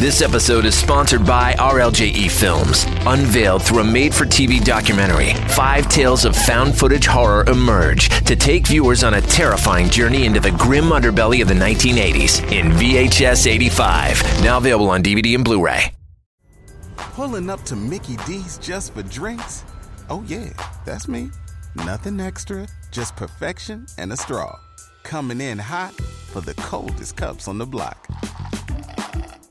This episode is sponsored by RLJE Films. Unveiled through a made for TV documentary, five tales of found footage horror emerge to take viewers on a terrifying journey into the grim underbelly of the 1980s in VHS 85. Now available on DVD and Blu ray. Pulling up to Mickey D's just for drinks? Oh, yeah, that's me. Nothing extra, just perfection and a straw. Coming in hot for the coldest cups on the block.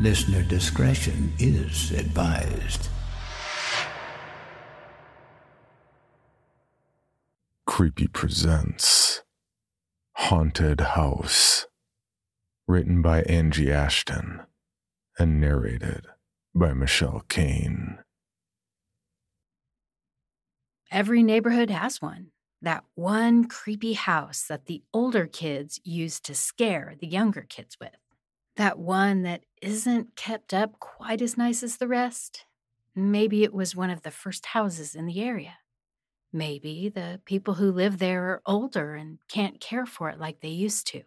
Listener discretion is advised. Creepy presents Haunted House. Written by Angie Ashton and narrated by Michelle Kane. Every neighborhood has one. That one creepy house that the older kids use to scare the younger kids with. That one that isn't kept up quite as nice as the rest. Maybe it was one of the first houses in the area. Maybe the people who live there are older and can't care for it like they used to.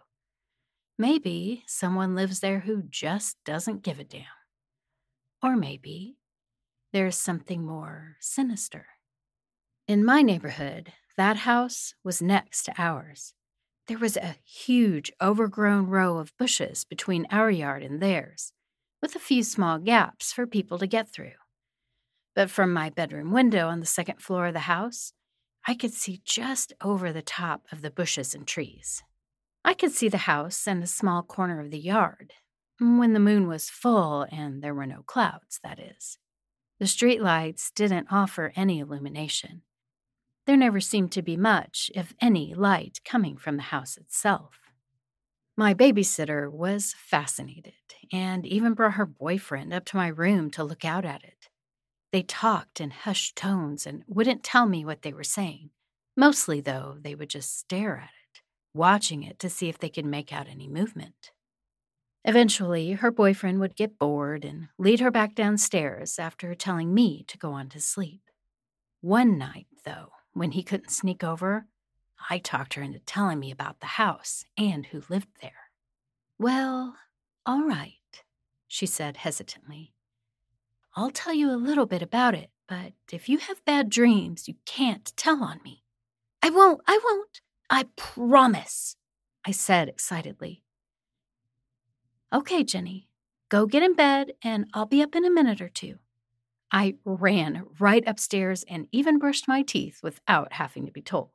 Maybe someone lives there who just doesn't give a damn. Or maybe there's something more sinister. In my neighborhood, that house was next to ours. There was a huge, overgrown row of bushes between our yard and theirs, with a few small gaps for people to get through. But from my bedroom window on the second floor of the house, I could see just over the top of the bushes and trees. I could see the house and a small corner of the yard, mm, when the moon was full and there were no clouds, that is. The street lights didn't offer any illumination. There never seemed to be much, if any, light coming from the house itself. My babysitter was fascinated and even brought her boyfriend up to my room to look out at it. They talked in hushed tones and wouldn't tell me what they were saying. Mostly, though, they would just stare at it, watching it to see if they could make out any movement. Eventually, her boyfriend would get bored and lead her back downstairs after telling me to go on to sleep. One night, though, when he couldn't sneak over, I talked her into telling me about the house and who lived there. Well, all right, she said hesitantly. I'll tell you a little bit about it, but if you have bad dreams, you can't tell on me. I won't, I won't, I promise, I said excitedly. Okay, Jenny, go get in bed, and I'll be up in a minute or two. I ran right upstairs and even brushed my teeth without having to be told.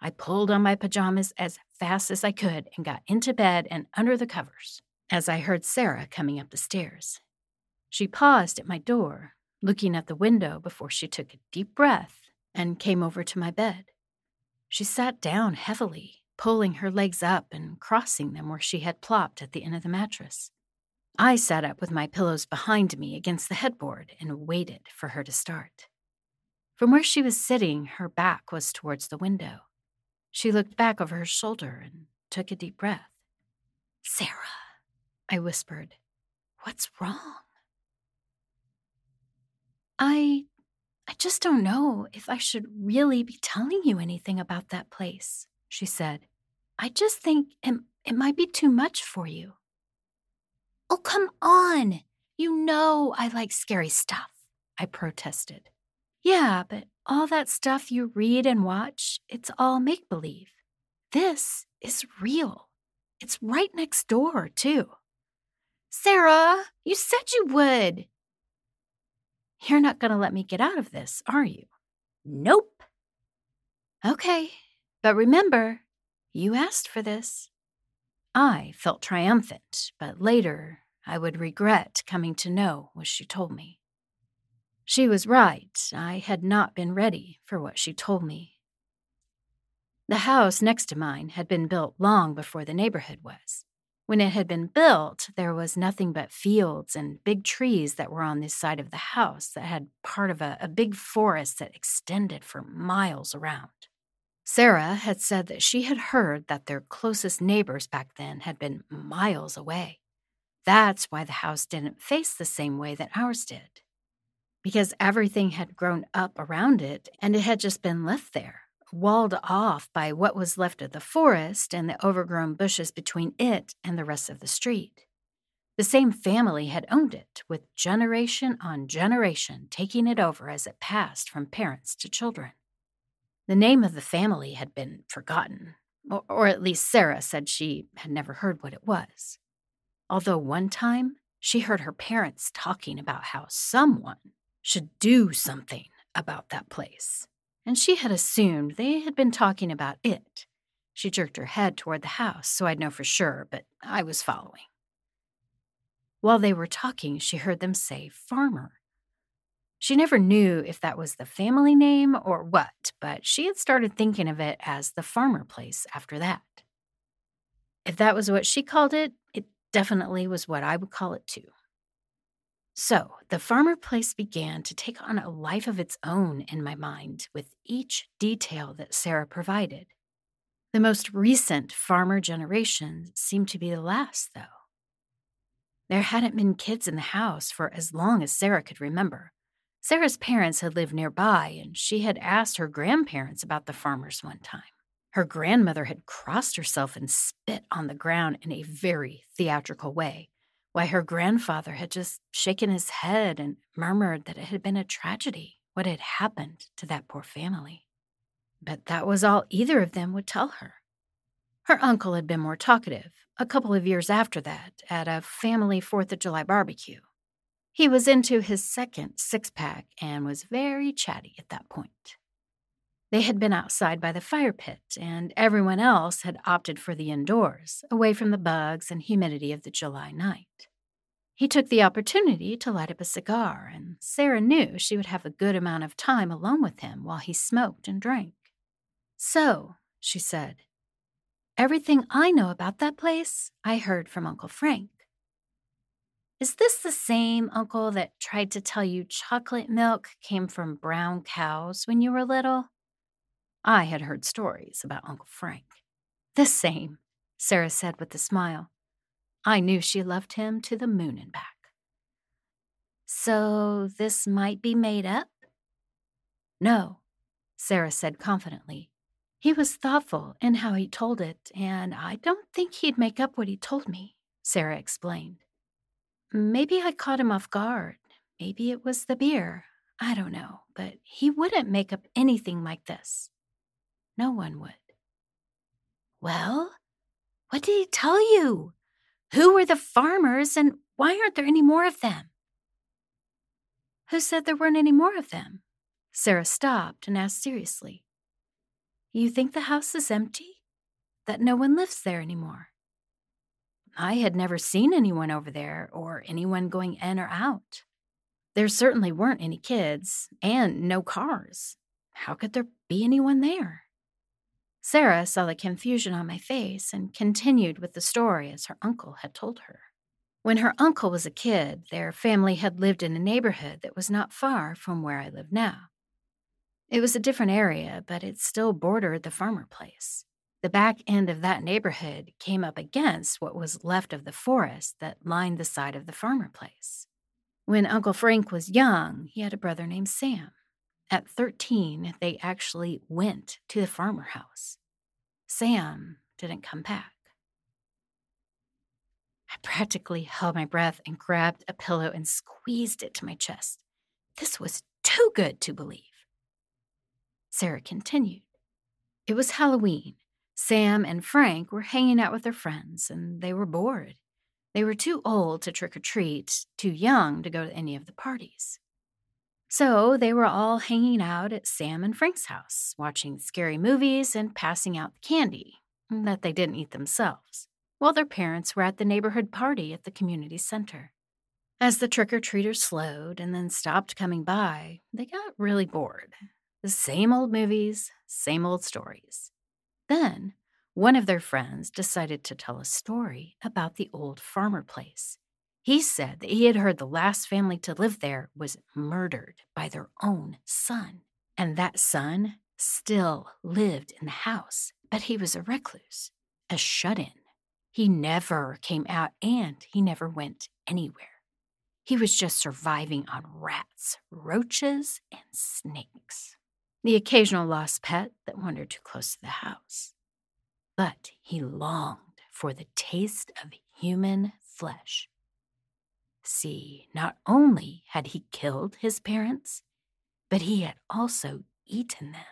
I pulled on my pajamas as fast as I could and got into bed and under the covers as I heard Sarah coming up the stairs. She paused at my door, looking at the window before she took a deep breath and came over to my bed. She sat down heavily, pulling her legs up and crossing them where she had plopped at the end of the mattress. I sat up with my pillows behind me against the headboard and waited for her to start. From where she was sitting, her back was towards the window. She looked back over her shoulder and took a deep breath. Sarah, I whispered, what's wrong? I I just don't know if I should really be telling you anything about that place, she said. I just think it, it might be too much for you. Oh, come on. You know I like scary stuff, I protested. Yeah, but all that stuff you read and watch, it's all make believe. This is real. It's right next door, too. Sarah, you said you would. You're not going to let me get out of this, are you? Nope. Okay, but remember, you asked for this. I felt triumphant, but later I would regret coming to know what she told me. She was right. I had not been ready for what she told me. The house next to mine had been built long before the neighborhood was. When it had been built, there was nothing but fields and big trees that were on this side of the house that had part of a, a big forest that extended for miles around. Sarah had said that she had heard that their closest neighbors back then had been miles away. That's why the house didn't face the same way that ours did. Because everything had grown up around it and it had just been left there, walled off by what was left of the forest and the overgrown bushes between it and the rest of the street. The same family had owned it, with generation on generation taking it over as it passed from parents to children. The name of the family had been forgotten, or, or, at least Sarah said she had never heard what it was. Although one time she heard her parents talking about how someone should do something about that place and she had assumed they had been talking about it. She jerked her head toward the house so I'd know for sure, but I was following. While they were talking, she heard them say farmer. She never knew if that was the family name or what, but she had started thinking of it as the farmer place after that. If that was what she called it, it definitely was what I would call it too. So the farmer place began to take on a life of its own in my mind with each detail that Sarah provided. The most recent farmer generation seemed to be the last, though. There hadn't been kids in the house for as long as Sarah could remember. Sarah's parents had lived nearby, and she had asked her grandparents about the farmers one time. Her grandmother had crossed herself and spit on the ground in a very theatrical way, while her grandfather had just shaken his head and murmured that it had been a tragedy what had happened to that poor family. But that was all either of them would tell her. Her uncle had been more talkative a couple of years after that at a family Fourth of July barbecue. He was into his second six pack and was very chatty at that point. They had been outside by the fire pit, and everyone else had opted for the indoors, away from the bugs and humidity of the July night. He took the opportunity to light up a cigar, and Sarah knew she would have a good amount of time alone with him while he smoked and drank. So, she said, everything I know about that place, I heard from Uncle Frank. Is this the same uncle that tried to tell you chocolate milk came from brown cows when you were little? I had heard stories about Uncle Frank. The same, Sarah said with a smile. I knew she loved him to the moon and back. So this might be made up? No, Sarah said confidently. He was thoughtful in how he told it, and I don't think he'd make up what he told me, Sarah explained. Maybe I caught him off guard. Maybe it was the beer. I don't know, but he wouldn't make up anything like this. No one would. Well, what did he tell you? Who were the farmers and why aren't there any more of them? Who said there weren't any more of them? Sarah stopped and asked seriously. You think the house is empty? That no one lives there anymore? I had never seen anyone over there or anyone going in or out. There certainly weren't any kids and no cars. How could there be anyone there? Sarah saw the confusion on my face and continued with the story as her uncle had told her. When her uncle was a kid, their family had lived in a neighborhood that was not far from where I live now. It was a different area, but it still bordered the farmer place. The back end of that neighborhood came up against what was left of the forest that lined the side of the farmer place. When Uncle Frank was young, he had a brother named Sam. At 13, they actually went to the farmer house. Sam didn't come back. I practically held my breath and grabbed a pillow and squeezed it to my chest. This was too good to believe. Sarah continued. It was Halloween. Sam and Frank were hanging out with their friends, and they were bored. They were too old to trick or treat, too young to go to any of the parties. So they were all hanging out at Sam and Frank's house, watching scary movies and passing out the candy that they didn't eat themselves, while their parents were at the neighborhood party at the community center. As the trick or treaters slowed and then stopped coming by, they got really bored. The same old movies, same old stories. Then, one of their friends decided to tell a story about the old farmer place he said that he had heard the last family to live there was murdered by their own son, and that son still lived in the house, but he was a recluse, a shut in. He never came out and he never went anywhere. He was just surviving on rats, roaches, and snakes. The occasional lost pet that wandered too close to the house. But he longed for the taste of human flesh See, not only had he killed his parents, but he had also eaten them.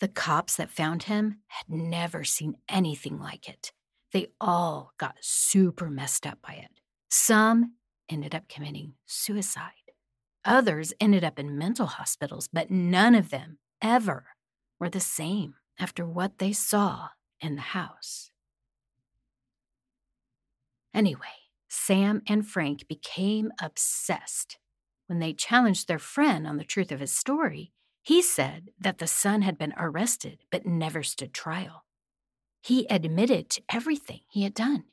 The cops that found him had never seen anything like it. They all got super messed up by it. Some ended up committing suicide. Others ended up in mental hospitals, but none of them ever were the same after what they saw in the house. Anyway, Sam and Frank became obsessed. When they challenged their friend on the truth of his story, he said that the son had been arrested but never stood trial. He admitted to everything he had done.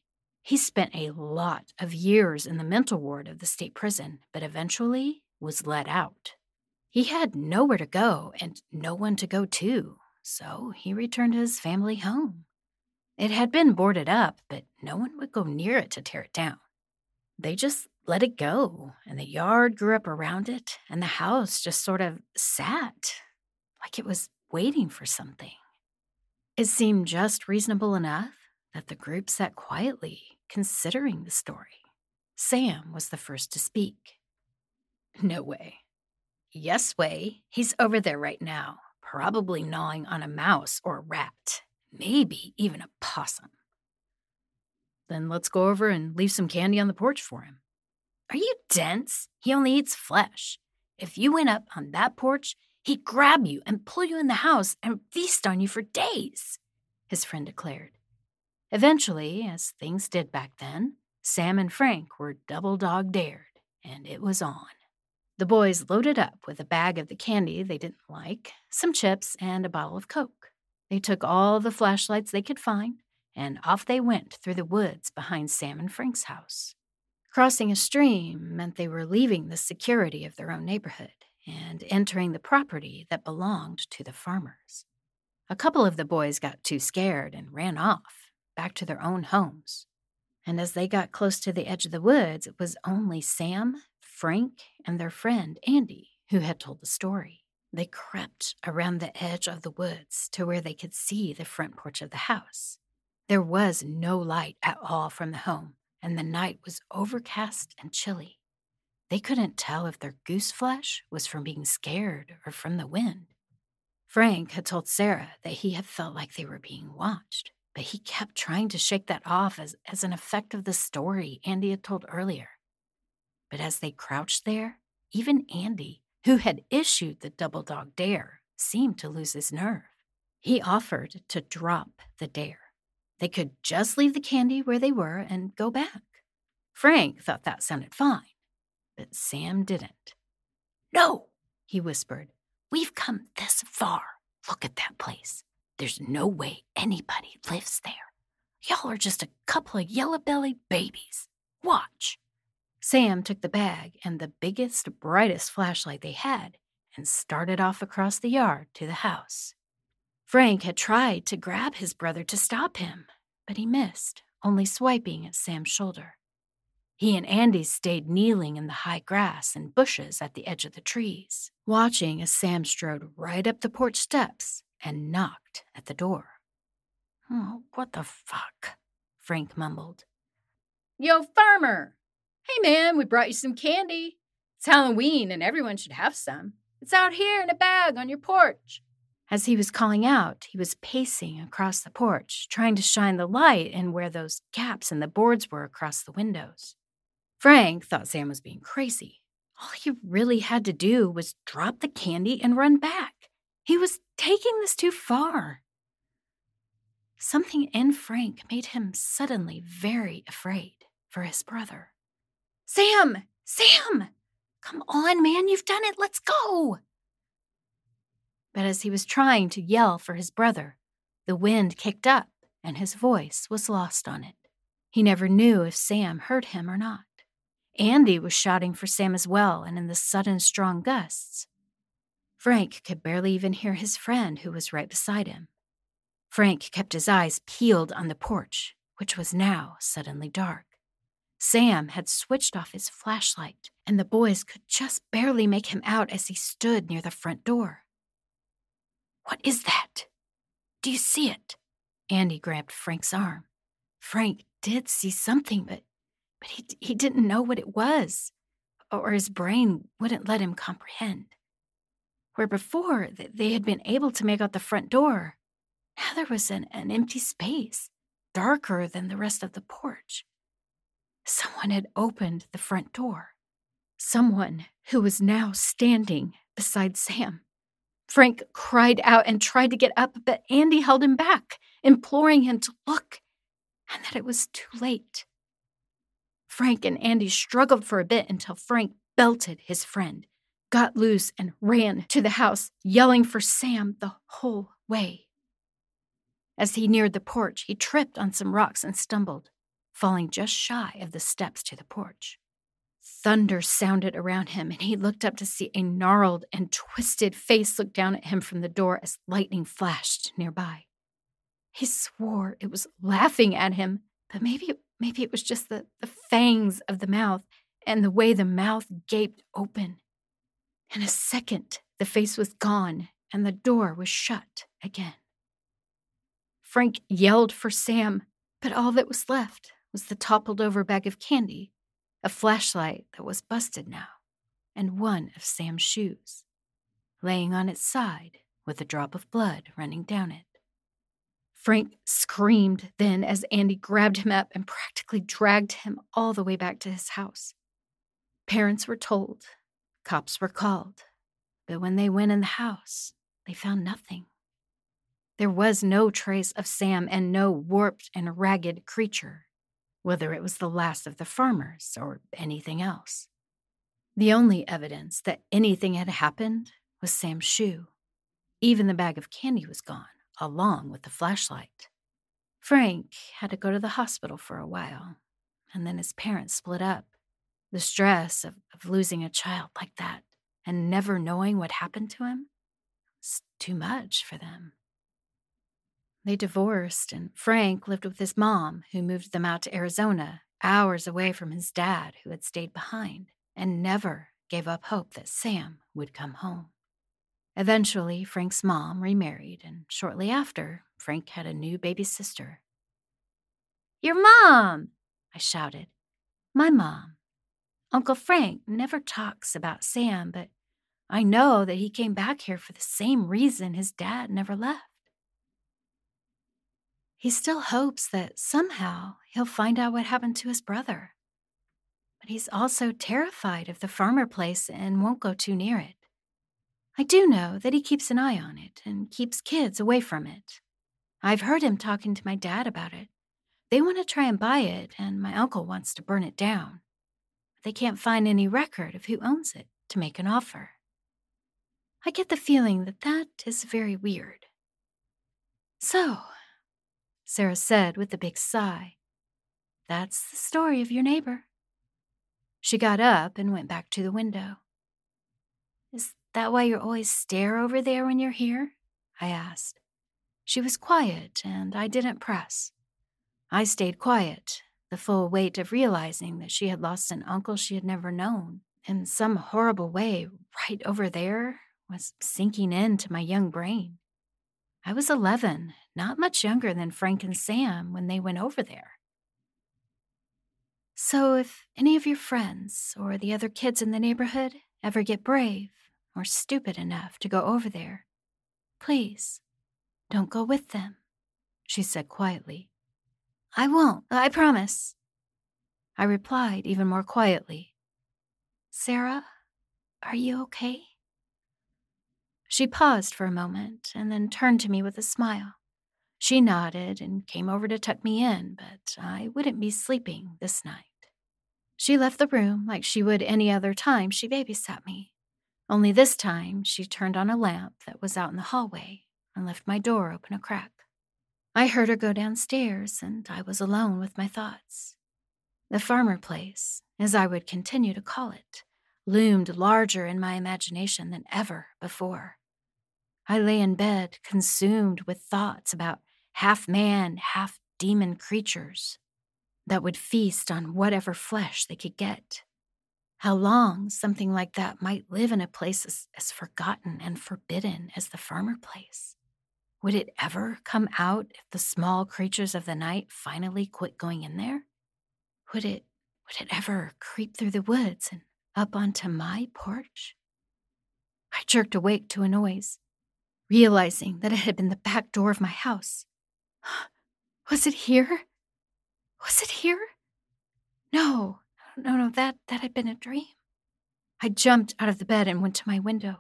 He spent a lot of years in the mental ward of the state prison, but eventually was let out. He had nowhere to go and no one to go to, so he returned to his family home. It had been boarded up, but no one would go near it to tear it down. They just let it go, and the yard grew up around it, and the house just sort of sat like it was waiting for something. It seemed just reasonable enough that the group sat quietly, considering the story. Sam was the first to speak. No way. Yes, way. He's over there right now, probably gnawing on a mouse or a rat maybe even a possum. Then let's go over and leave some candy on the porch for him. Are you dense? He only eats flesh. If you went up on that porch, he'd grab you and pull you in the house and feast on you for days, his friend declared. Eventually, as things did back then, Sam and Frank were double dog dared, and it was on. The boys loaded up with a bag of the candy they didn't like, some chips, and a bottle of Coke. They took all the flashlights they could find, and off they went through the woods behind Sam and Frank's house. Crossing a stream meant they were leaving the security of their own neighborhood and entering the property that belonged to the farmers. A couple of the boys got too scared and ran off, back to their own homes. And as they got close to the edge of the woods, it was only Sam, Frank, and their friend Andy who had told the story. They crept around the edge of the woods to where they could see the front porch of the house. There was no light at all from the home, and the night was overcast and chilly. They couldn't tell if their goose flesh was from being scared or from the wind. Frank had told Sarah that he had felt like they were being watched, but he kept trying to shake that off as, as an effect of the story Andy had told earlier. But as they crouched there, even Andy who had issued the double dog dare, seemed to lose his nerve. He offered to drop the dare. They could just leave the candy where they were and go back. Frank thought that sounded fine, but Sam didn't. No, he whispered. We've come this far. Look at that place. There's no way anybody lives there. Y'all are just a couple of yellow bellied babies. Watch. Sam took the bag and the biggest, brightest flashlight they had and started off across the yard to the house. Frank had tried to grab his brother to stop him, but he missed, only swiping at Sam's shoulder. He and Andy stayed kneeling in the high grass and bushes at the edge of the trees, watching as Sam strode right up the porch steps and knocked at the door. Oh, what the fuck? Frank mumbled. Yo, farmer, Hey man, we brought you some candy. It's Halloween and everyone should have some. It's out here in a bag on your porch. As he was calling out, he was pacing across the porch, trying to shine the light in where those gaps in the boards were across the windows. Frank thought Sam was being crazy, All he really had to do was drop the candy and run back. He was taking this too far. Something in Frank made him suddenly very afraid for his brother. Sam! Sam! Come on, man, you've done it. Let's go. But as he was trying to yell for his brother, the wind kicked up and his voice was lost on it. He never knew if Sam heard him or not. Andy was shouting for Sam as well, and in the sudden strong gusts, Frank could barely even hear his friend who was right beside him. Frank kept his eyes peeled on the porch, which was now suddenly dark. Sam had switched off his flashlight, and the boys could just barely make him out as he stood near the front door. What is that? Do you see it? Andy grabbed Frank's arm. Frank did see something, but but he he didn't know what it was, or his brain wouldn't let him comprehend. Where before they had been able to make out the front door, now there was an, an empty space, darker than the rest of the porch. Someone had opened the front door. Someone who was now standing beside Sam. Frank cried out and tried to get up, but Andy held him back, imploring him to look, and that it was too late. Frank and Andy struggled for a bit until Frank belted his friend, got loose, and ran to the house, yelling for Sam the whole way. As he neared the porch, he tripped on some rocks and stumbled falling just shy of the steps to the porch. Thunder sounded around him, and he looked up to see a gnarled and twisted face look down at him from the door as lightning flashed nearby. He swore it was laughing at him, but maybe maybe it was just the, the fangs of the mouth and the way the mouth gaped open. In a second, the face was gone and the door was shut again. Frank yelled for Sam, but all that was left was the toppled over bag of candy, a flashlight that was busted now, and one of Sam's shoes, laying on its side with a drop of blood running down it. Frank screamed then as Andy grabbed him up and practically dragged him all the way back to his house. Parents were told, cops were called, but when they went in the house, they found nothing. There was no trace of Sam and no warped and ragged creature whether it was the last of the farmers or anything else. The only evidence that anything had happened was Sam's shoe. Even the bag of candy was gone, along with the flashlight. Frank had to go to the hospital for a while, and then his parents split up. The stress of, of losing a child like that and never knowing what happened to him was too much for them. They divorced, and Frank lived with his mom, who moved them out to Arizona, hours away from his dad, who had stayed behind and never gave up hope that Sam would come home. Eventually, Frank's mom remarried, and shortly after, Frank had a new baby sister. Your mom! I shouted. My mom. Uncle Frank never talks about Sam, but I know that he came back here for the same reason his dad never left. He still hopes that somehow he'll find out what happened to his brother. But he's also terrified of the farmer place and won't go too near it. I do know that he keeps an eye on it and keeps kids away from it. I've heard him talking to my dad about it. They want to try and buy it, and my uncle wants to burn it down. But they can't find any record of who owns it to make an offer. I get the feeling that that is very weird. So, Sarah said with a big sigh. That's the story of your neighbor. She got up and went back to the window. Is that why you always stare over there when you're here? I asked. She was quiet, and I didn't press. I stayed quiet, the full weight of realizing that she had lost an uncle she had never known. In some horrible way, right over there was sinking into my young brain. I was 11, not much younger than Frank and Sam when they went over there. So, if any of your friends or the other kids in the neighborhood ever get brave or stupid enough to go over there, please don't go with them, she said quietly. I won't, I promise. I replied even more quietly. Sarah, are you okay? She paused for a moment and then turned to me with a smile. She nodded and came over to tuck me in, but I wouldn't be sleeping this night. She left the room like she would any other time she babysat me. Only this time, she turned on a lamp that was out in the hallway and left my door open a crack. I heard her go downstairs, and I was alone with my thoughts. The farmer place, as I would continue to call it, loomed larger in my imagination than ever before. I lay in bed, consumed with thoughts about half man, half demon creatures that would feast on whatever flesh they could get. How long something like that might live in a place as, as, forgotten and forbidden as the farmer place. Would it ever come out if the small creatures of the night finally quit going in there? Would it would it ever creep through the woods and up onto my porch? I jerked awake to a noise, realizing that it had been the back door of my house. Was it here? Was it here? No, no, no, that, that had been a dream. I jumped out of the bed and went to my window.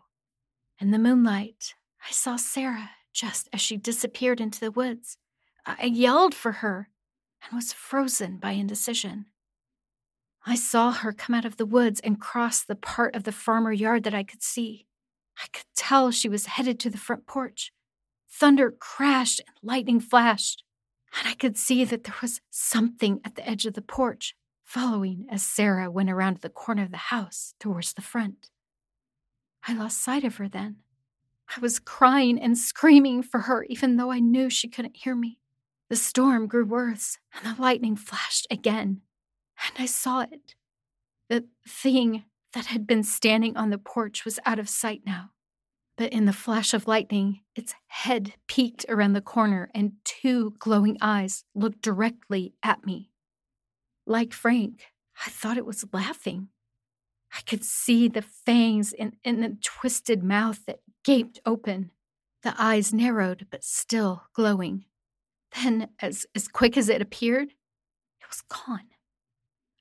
In the moonlight, I saw Sarah just as she disappeared into the woods. I yelled for her and was frozen by indecision. I saw her come out of the woods and cross the part of the farmer yard that I could see. I could tell she was headed to the front porch. Thunder crashed and lightning flashed, and I could see that there was something at the edge of the porch, following as Sarah went around the corner of the house towards the front. I lost sight of her then. I was crying and screaming for her, even though I knew she couldn't hear me. The storm grew worse, and the lightning flashed again, and I saw it. The thing that had been standing on the porch was out of sight now. But in the flash of lightning, its head peeked around the corner and two glowing eyes looked directly at me. Like Frank, I thought it was laughing. I could see the fangs in, in the twisted mouth that gaped open, the eyes narrowed but still glowing. Then, as, as quick as it appeared, it was gone.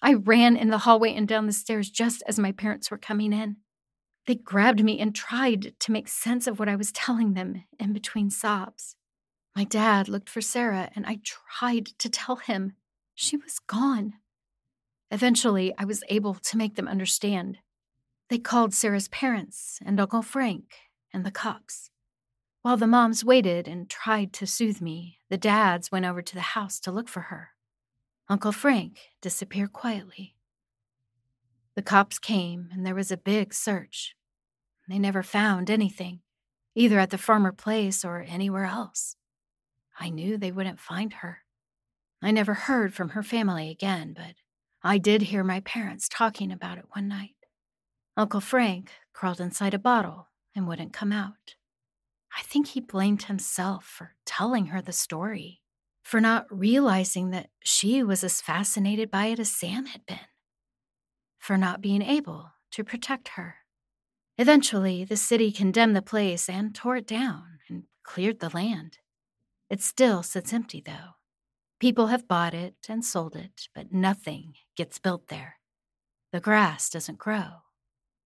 I ran in the hallway and down the stairs just as my parents were coming in. They grabbed me and tried to make sense of what I was telling them in between sobs. My dad looked for Sarah, and I tried to tell him she was gone. Eventually, I was able to make them understand. They called Sarah's parents and Uncle Frank and the cops. While the moms waited and tried to soothe me, the dads went over to the house to look for her. Uncle Frank disappeared quietly. The cops came, and there was a big search. They never found anything, either at the farmer place or anywhere else. I knew they wouldn't find her. I never heard from her family again, but I did hear my parents talking about it one night. Uncle Frank crawled inside a bottle and wouldn't come out. I think he blamed himself for telling her the story, for not realizing that she was as fascinated by it as Sam had been, for not being able to protect her. Eventually, the city condemned the place and tore it down and cleared the land. It still sits empty, though. People have bought it and sold it, but nothing gets built there. The grass doesn't grow.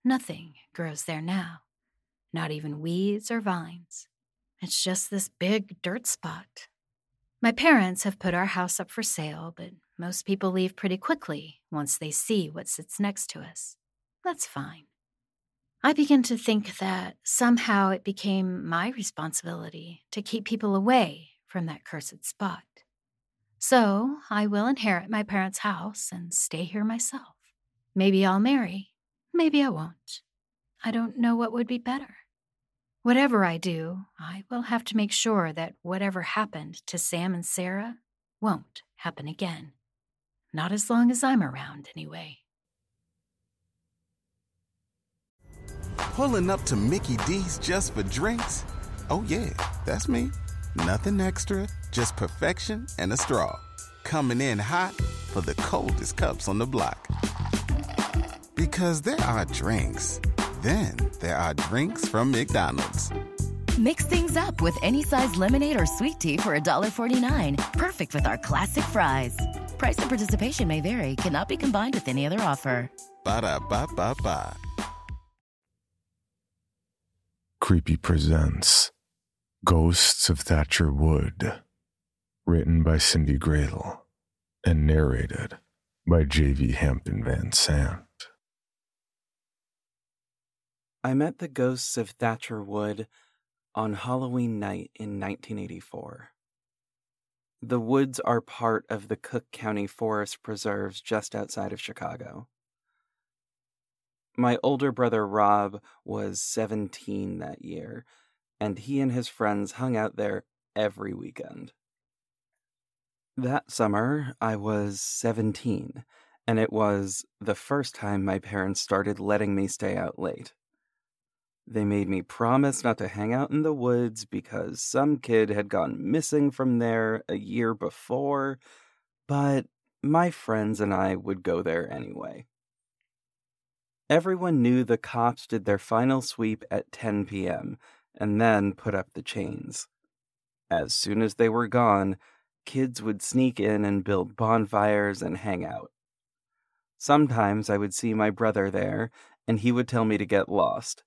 Nothing grows there now not even weeds or vines. It's just this big dirt spot. My parents have put our house up for sale, but most people leave pretty quickly once they see what sits next to us. That's fine. I begin to think that somehow it became my responsibility to keep people away from that cursed spot. So I will inherit my parents' house and stay here myself. Maybe I'll marry, maybe I won't. I don't know what would be better. Whatever I do, I will have to make sure that whatever happened to Sam and Sarah won't happen again. Not as long as I'm around, anyway. Pulling up to Mickey D's just for drinks? Oh, yeah, that's me. Nothing extra, just perfection and a straw. Coming in hot for the coldest cups on the block. Because there are drinks then there are drinks from McDonald's. Mix things up with any size lemonade or sweet tea for $1.49. Perfect with our classic fries. Price and participation may vary, cannot be combined with any other offer. Ba da ba ba ba. Creepy presents Ghosts of Thatcher Wood, written by Cyndi Gradel and narrated by J.V. Hampton-VanSant. I met the ghosts of Thatcher Wood on Halloween night in 1984. The woods are part of the Cook County Forest Preserves just outside of Chicago. My older brother Rob was 17 that year, and he and his friends hung out there every weekend. That summer, I was 17, and it was the first time my parents started letting me stay out late. They made me promise not to hang out in the woods because some kid had gone missing from there a year before, but my friends and I would go there anyway. Everyone knew the cops did their final sweep at 10 p.m. and then put up the chains. As soon as they were gone, kids would sneak in and build bonfires and hang out. Sometimes I would see my brother there, and he would tell me to get lost.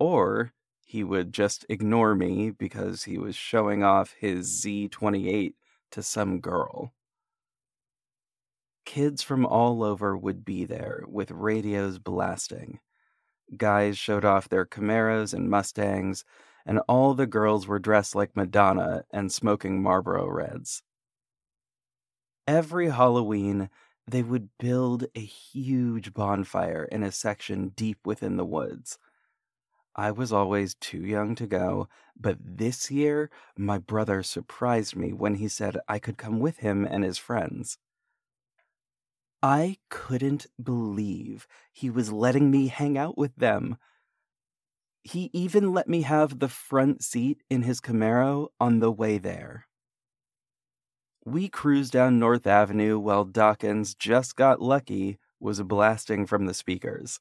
Or he would just ignore me because he was showing off his Z28 to some girl. Kids from all over would be there with radios blasting. Guys showed off their Camaros and Mustangs, and all the girls were dressed like Madonna and smoking Marlboro Reds. Every Halloween, they would build a huge bonfire in a section deep within the woods. I was always too young to go, but this year my brother surprised me when he said I could come with him and his friends. I couldn't believe he was letting me hang out with them. He even let me have the front seat in his Camaro on the way there. We cruised down North Avenue while Dokken's just got lucky was blasting from the speakers.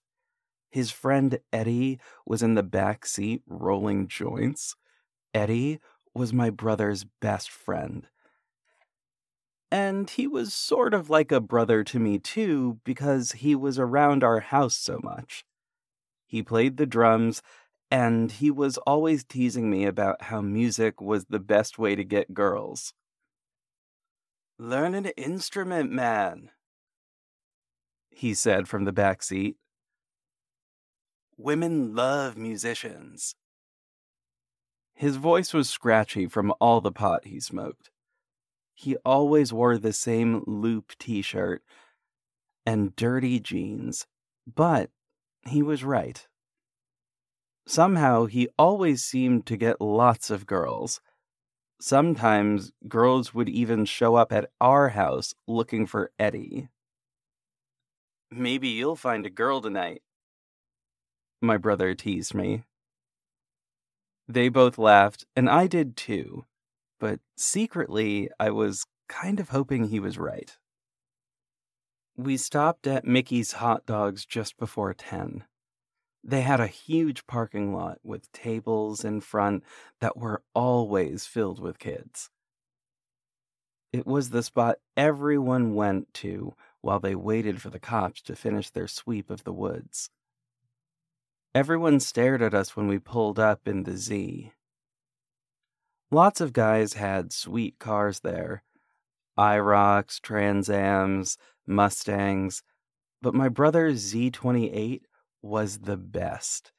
His friend Eddie was in the back seat rolling joints. Eddie was my brother's best friend. And he was sort of like a brother to me, too, because he was around our house so much. He played the drums, and he was always teasing me about how music was the best way to get girls. Learn an instrument, man, he said from the back seat. Women love musicians. His voice was scratchy from all the pot he smoked. He always wore the same loop t shirt and dirty jeans, but he was right. Somehow, he always seemed to get lots of girls. Sometimes girls would even show up at our house looking for Eddie. Maybe you'll find a girl tonight, my brother teased me. They both laughed, and I did too, but secretly I was kind of hoping he was right. We stopped at Mickey's Hot Dogs just before 10. They had a huge parking lot with tables in front that were always filled with kids. It was the spot everyone went to while they waited for the cops to finish their sweep of the woods. Everyone stared at us when we pulled up in the Z. Lots of guys had sweet cars there IROCs, Trans Ams, Mustangs, but my brother's Z28 was the best.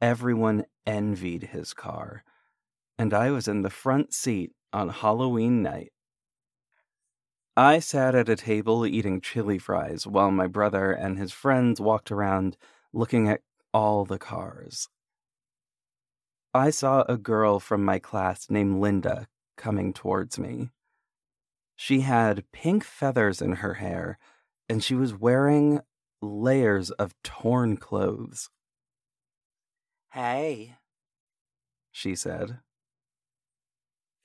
Everyone envied his car, and I was in the front seat on Halloween night. I sat at a table eating chili fries while my brother and his friends walked around looking at all the cars. I saw a girl from my class named Linda coming towards me. She had pink feathers in her hair, and she was wearing layers of torn clothes. Hey, she said.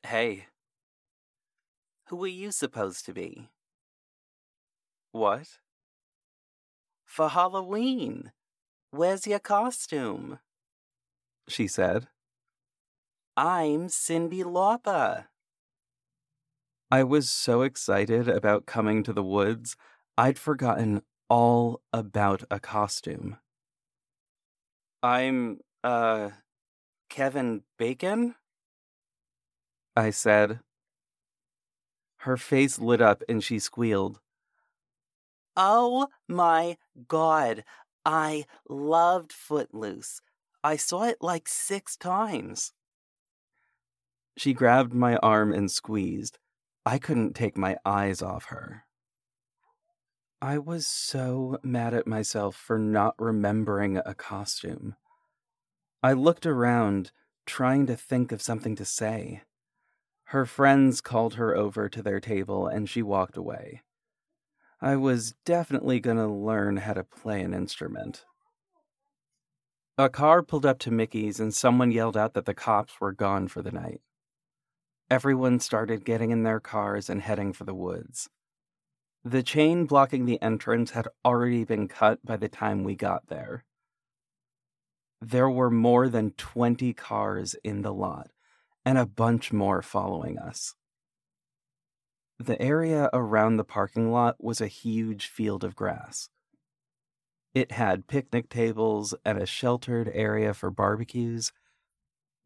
Hey, who are you supposed to be? What? For Halloween. Where's your costume? She said. I'm Cyndi Lauper. I was so excited about coming to the woods, I'd forgotten all about a costume. I'm, uh, Kevin Bacon? I said. Her face lit up and she squealed. Oh my god, I loved Footloose. I saw it like six times. She grabbed my arm and squeezed. I couldn't take my eyes off her. I was so mad at myself for not remembering a costume. I looked around, trying to think of something to say. Her friends called her over to their table and she walked away. I was definitely going to learn how to play an instrument. A car pulled up to Mickey's and someone yelled out that the cops were gone for the night. Everyone started getting in their cars and heading for the woods. The chain blocking the entrance had already been cut by the time we got there. There were more than 20 cars in the lot, and a bunch more following us. The area around the parking lot was a huge field of grass. It had picnic tables and a sheltered area for barbecues.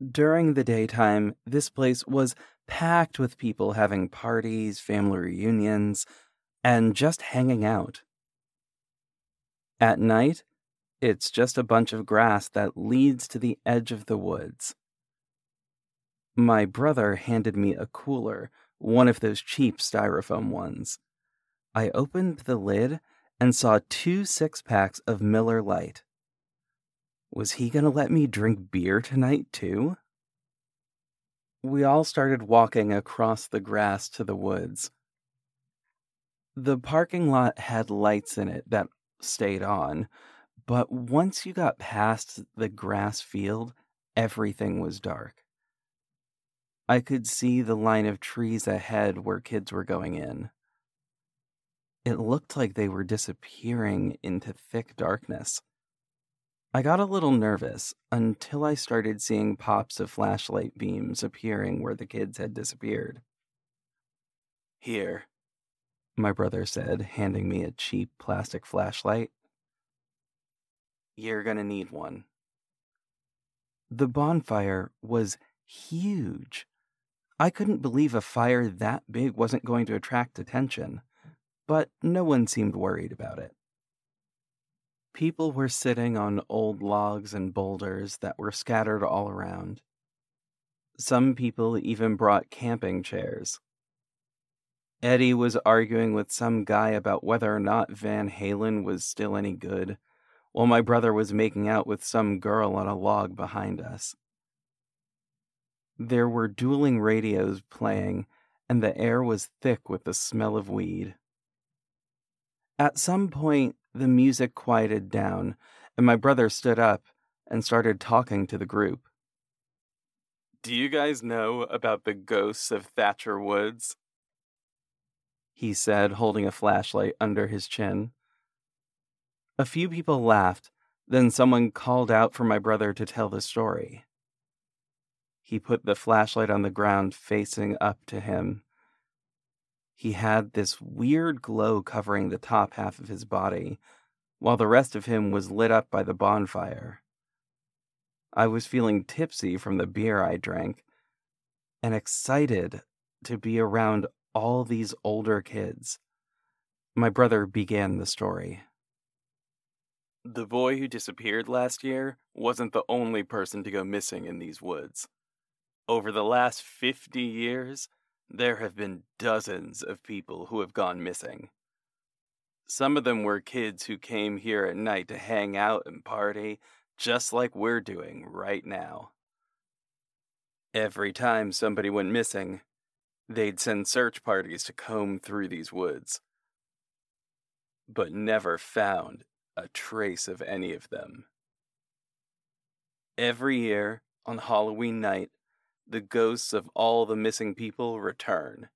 During the daytime, this place was packed with people having parties, family reunions, and just hanging out. At night, it's just a bunch of grass that leads to the edge of the woods. My brother handed me a cooler, one of those cheap styrofoam ones. I opened the lid and saw two six packs of Miller Lite. Was he going to let me drink beer tonight, too? We all started walking across the grass to the woods. The parking lot had lights in it that stayed on, but once you got past the grass field, everything was dark. I could see the line of trees ahead where kids were going in. It looked like they were disappearing into thick darkness. I got a little nervous until I started seeing pops of flashlight beams appearing where the kids had disappeared. Here, my brother said, handing me a cheap plastic flashlight. You're gonna need one. The bonfire was huge. I couldn't believe a fire that big wasn't going to attract attention but no one seemed worried about it. People were sitting on old logs and boulders that were scattered all around. Some people even brought camping chairs. Eddie was arguing with some guy about whether or not Van Halen was still any good, while my brother was making out with some girl on a log behind us. There were dueling radios playing, mm. and the air was thick with the smell of weed. At some point, the music quieted down, and my brother stood up and started talking to the group. Do you guys know about the ghosts of Thatcher Woods? He said, holding a flashlight under his chin. A few people laughed, then someone called out for my brother to tell the story. He put the flashlight on the ground facing up to him he had this weird glow covering the top half of his body, while the rest of him was lit up by the bonfire. I was feeling tipsy from the beer I drank and excited to be around all these older kids. My brother began the story. The boy who disappeared last year wasn't the only person to go missing in these woods. Over the last 50 years, there have been dozens of people who have gone missing. Some of them were kids who came here at night to hang out and party, just like we're doing right now. Every time somebody went missing, they'd send search parties to comb through these woods, but never found a trace of any of them. Every year, on Halloween night, the ghosts of all the missing people return.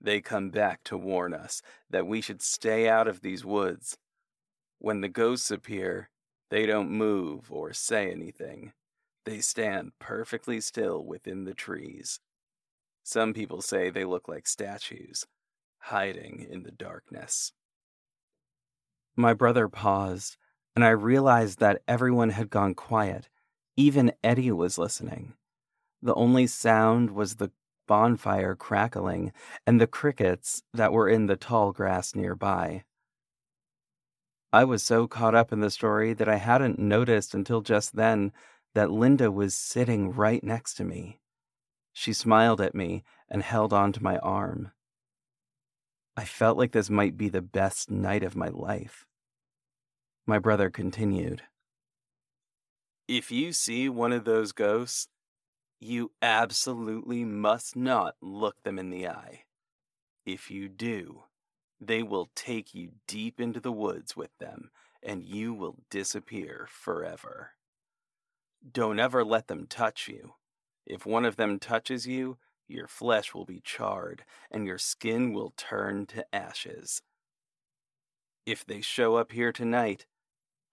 They come back to warn us that we should stay out of these woods. When the ghosts appear, they don't move or say anything. They stand perfectly still within the trees. Some people say they look like statues, hiding in the darkness. My brother paused, and I realized that everyone had gone quiet Even Eddie was listening. The only sound was the bonfire crackling and the crickets that were in the tall grass nearby. I was so caught up in the story that I hadn't noticed until just then that Linda was sitting right next to me. She smiled at me and held onto my arm. I felt like this might be the best night of my life. My brother continued. If you see one of those ghosts, you absolutely must not look them in the eye. If you do, they will take you deep into the woods with them, and you will disappear forever. Don't ever let them touch you. If one of them touches you, your flesh will be charred, and your skin will turn to ashes. If they show up here tonight,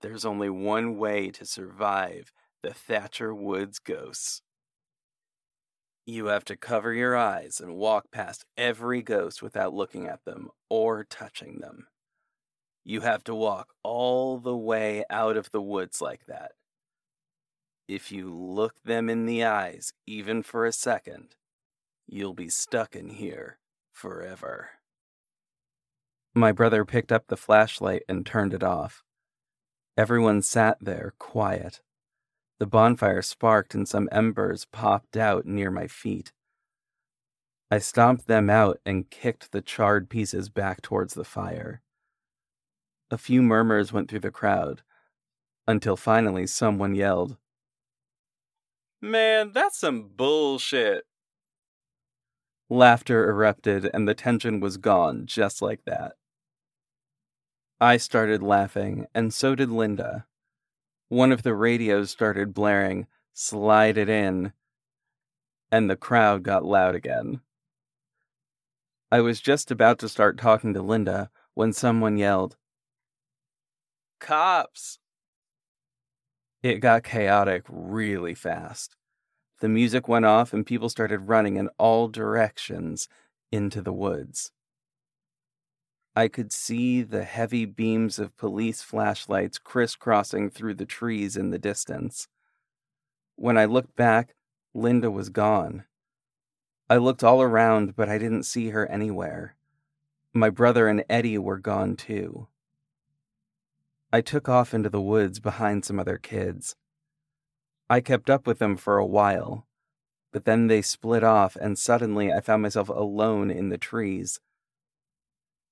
there's only one way to survive the Thatcher Woods ghosts. You have to cover your eyes and walk past every ghost without looking at them or touching them. You have to walk all the way out of the woods like that. If you look them in the eyes, even for a second, you'll be stuck in here forever. My brother picked up the flashlight and turned it off. Everyone sat there, quiet. The bonfire sparked and some embers popped out near my feet. I stomped them out and kicked the charred pieces back towards the fire. A few murmurs went through the crowd, until finally someone yelled, Man, that's some bullshit. Laughter erupted, and the tension was gone just like that. I started laughing, and so did Linda one of the radios started blaring, Slide it in, and the crowd got loud again. I was just about to start talking to Linda when someone yelled, Cops! It got chaotic really fast. The music went off and people started running in all directions into the woods. I could see the heavy beams of police flashlights crisscrossing through the trees in the distance. When I looked back, Linda was gone. I looked all around, but I didn't see her anywhere. My brother and Eddie were gone too. I took off into the woods behind some other kids. I kept up with them for a while, but then they split off, and suddenly I found myself alone in the trees.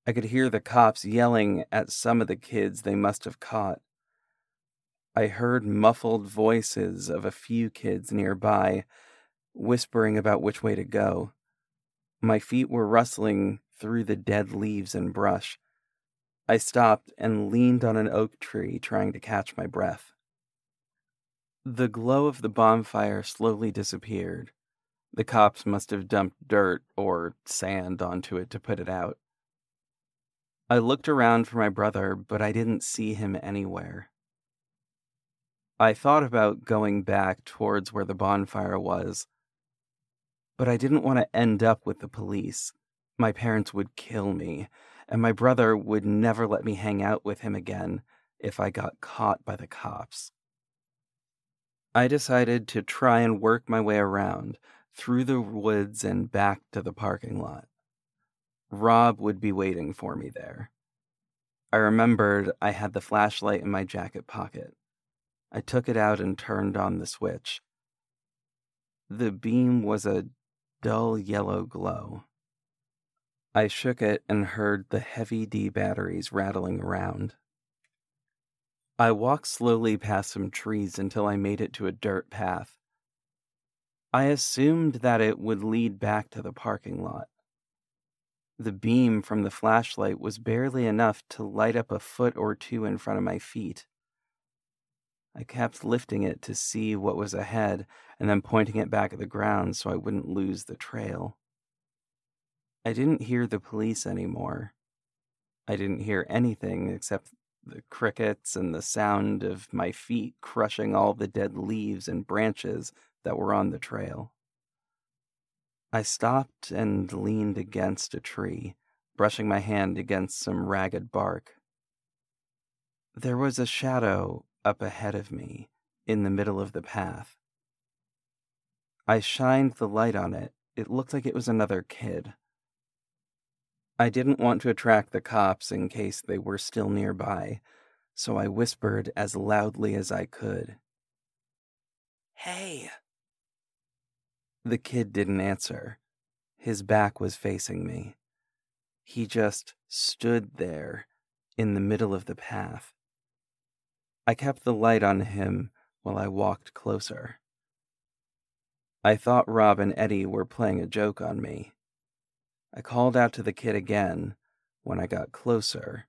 I could hear the cops yelling at some of the kids they must have caught. I heard muffled voices of a few kids nearby, whispering about which way to go. My feet were rustling through the dead leaves and brush. I stopped and leaned on an oak tree, trying to catch my breath. The glow of the bonfire slowly disappeared. The cops must have dumped dirt or sand onto it to put it out. I looked around for my brother, but I didn't see him anywhere. I thought about going back towards where the bonfire was, but I didn't want to end up with the police. My parents would kill me, and my brother would never let me hang out with him again if I got caught by the cops. I decided to try and work my way around through the woods and back to the parking lot. Rob would be waiting for me there. I remembered I had the flashlight in my jacket pocket. I took it out and turned on the switch. The beam was a dull yellow glow. I shook it and heard the heavy D batteries rattling around. I walked slowly past some trees until I made it to a dirt path. I assumed that it would lead back to the parking lot. The beam from the flashlight was barely enough to light up a foot or two in front of my feet. I kept lifting it to see what was ahead and then pointing it back at the ground so I wouldn't lose the trail. I didn't hear the police anymore. I didn't hear anything except the crickets and the sound of my feet crushing all the dead leaves and branches that were on the trail. I stopped and leaned against a tree, brushing my hand against some ragged bark. There was a shadow up ahead of me, in the middle of the path. I shined the light on it. It looked like it was another kid. I didn't want to attract the cops in case they were still nearby, so I whispered as loudly as I could. Hey! The kid didn't answer. His back was facing me. He just stood there in the middle of the path. I kept the light on him while I walked closer. I thought Rob and Eddie were playing a joke on me. I called out to the kid again when I got closer.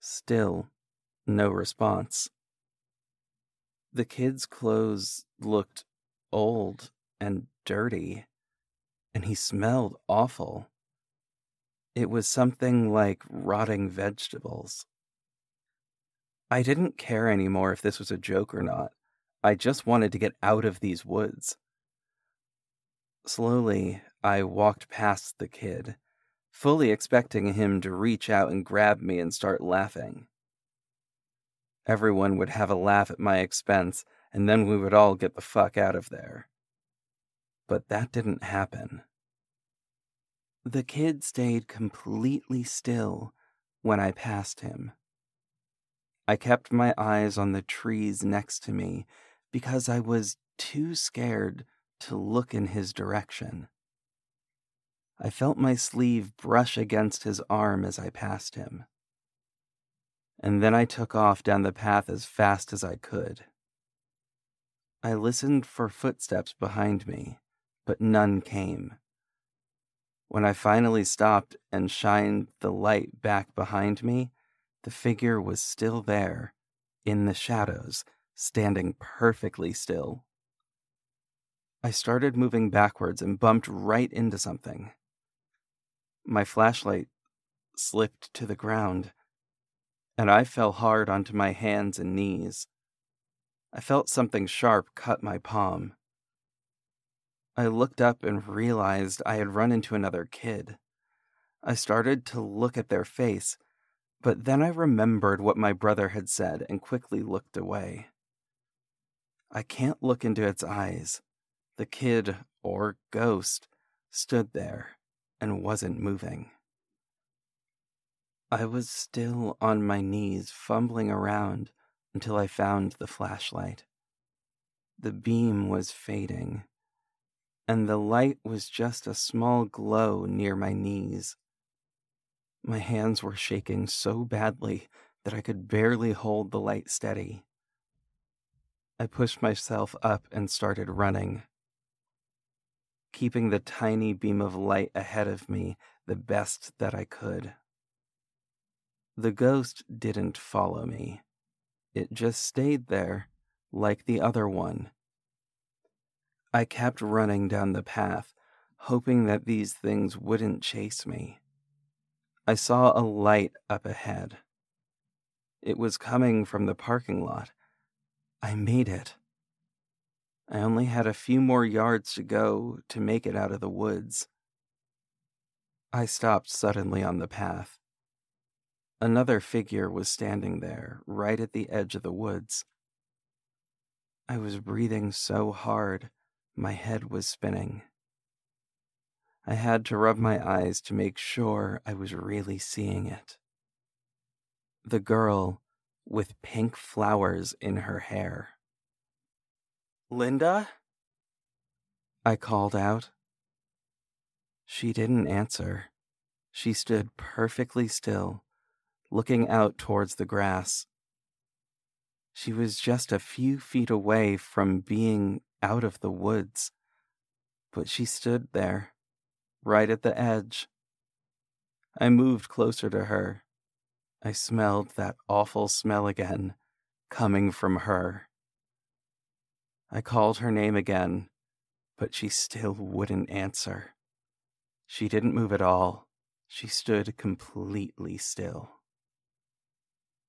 Still, no response. The kid's clothes looked old and dirty, and he smelled awful. It was something like rotting vegetables. I didn't care anymore if this was a joke or not. I just wanted to get out of these woods. Slowly, I walked past the kid, fully expecting him to reach out and grab me and start laughing. Everyone would have a laugh at my expense, and then we would all get the fuck out of there. But that didn't happen. The kid stayed completely still when I passed him. I kept my eyes on the trees next to me because I was too scared to look in his direction. I felt my sleeve brush against his arm as I passed him. And then I took off down the path as fast as I could. I listened for footsteps behind me, but none came. When I finally stopped and shined the light back behind me, the figure was still there, in the shadows, standing perfectly still. I started moving backwards and bumped right into something. My flashlight slipped to the ground, and I fell hard onto my hands and knees. I felt something sharp cut my palm. I looked up and realized I had run into another kid. I started to look at their face, but then I remembered what my brother had said and quickly looked away. I can't look into its eyes. The kid, or ghost, stood there and wasn't moving. I was still on my knees, fumbling around until I found the flashlight. The beam was fading, and the light was just a small glow near my knees. My hands were shaking so badly that I could barely hold the light steady. I pushed myself up and started running keeping the tiny beam of light ahead of me the best that I could. The ghost didn't follow me. It just stayed there, like the other one. I kept running down the path, hoping that these things wouldn't chase me. I saw a light up ahead. It was coming from the parking lot. I made it. I only had a few more yards to go to make it out of the woods. I stopped suddenly on the path. Another figure was standing there, right at the edge of the woods. I was breathing so hard, my head was spinning. I had to rub my eyes to make sure I was really seeing it. The girl with pink flowers in her hair. Linda? I called out. She didn't answer. She stood perfectly still, looking out towards the grass. She was just a few feet away from being out of the woods, but she stood there, right at the edge. I moved closer to her. I smelled that awful smell again, coming from her. I called her name again, but she still wouldn't answer. She didn't move at all. She stood completely still.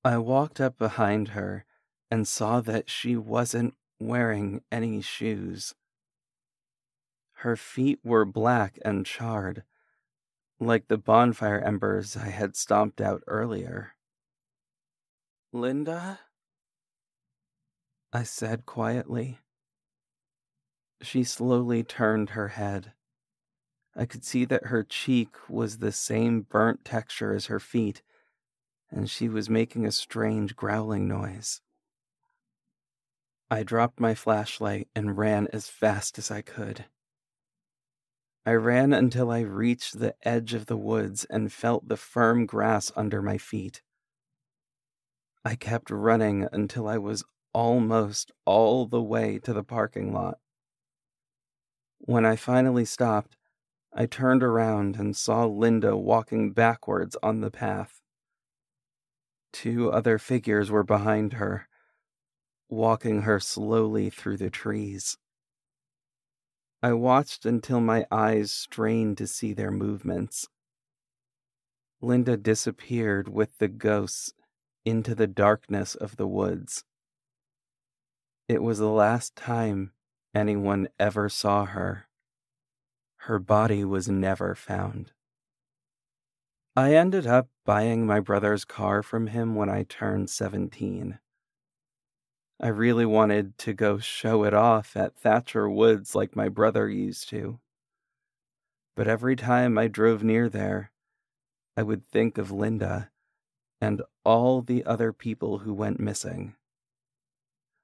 I walked up behind her and saw that she wasn't wearing any shoes. Her feet were black and charred, like the bonfire embers I had stomped out earlier. Linda? I said quietly. She slowly turned her head. I could see that her cheek was the same burnt texture as her feet, and she was making a strange growling noise. I dropped my flashlight and ran as fast as I could. I ran until I reached the edge of the woods and felt the firm grass under my feet. I kept running until I was almost all the way to the parking lot. When I finally stopped, I turned around and saw Linda walking backwards on the path. Two other figures were behind her, walking her slowly through the trees. I watched until my eyes strained to see their movements. Linda disappeared with the ghosts into the darkness of the woods. It was the last time anyone ever saw her. Her body was never found. I ended up buying my brother's car from him when I turned 17. I really wanted to go show it off at Thatcher Woods like my brother used to. But every time I drove near there, I would think of Linda and all the other people who went missing.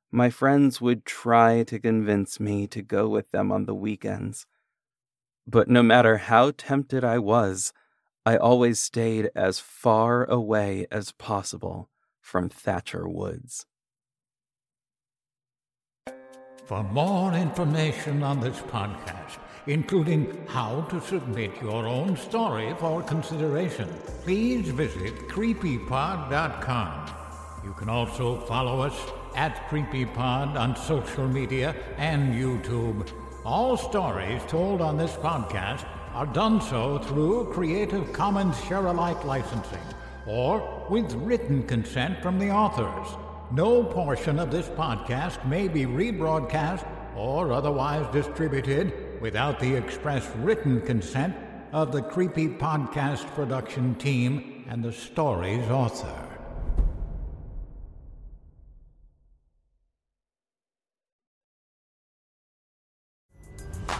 My friends would try to convince me to go with them on the weekends. But no matter how tempted I was, I always stayed as far away as possible from Thatcher Woods. For more information on this podcast, including how to submit your own story for consideration, please visit creepypod.com. You can also follow us at CreepyPod on social media and YouTube. All stories told on this podcast are done so through Creative Commons Share Alike licensing or with written consent from the authors. No portion of this podcast may be rebroadcast or otherwise distributed without the express written consent of the Creepy Podcast production team and the story's author.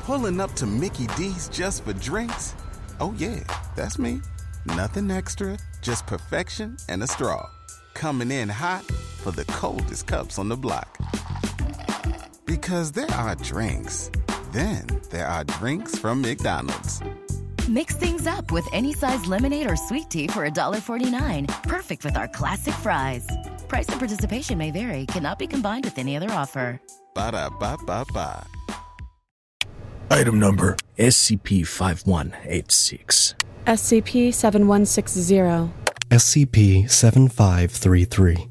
Pulling up to Mickey D's just for drinks? Oh, yeah, that's me. Nothing extra, just perfection and a straw. Coming in hot for the coldest cups on the block. Because there are drinks, then there are drinks from McDonald's. Mix things up with any size lemonade or sweet tea for $1.49. Perfect with our classic fries. Price and participation may vary, cannot be combined with any other offer. Ba da ba ba ba. Item number SCP 5186. SCP 7160. SCP 7533.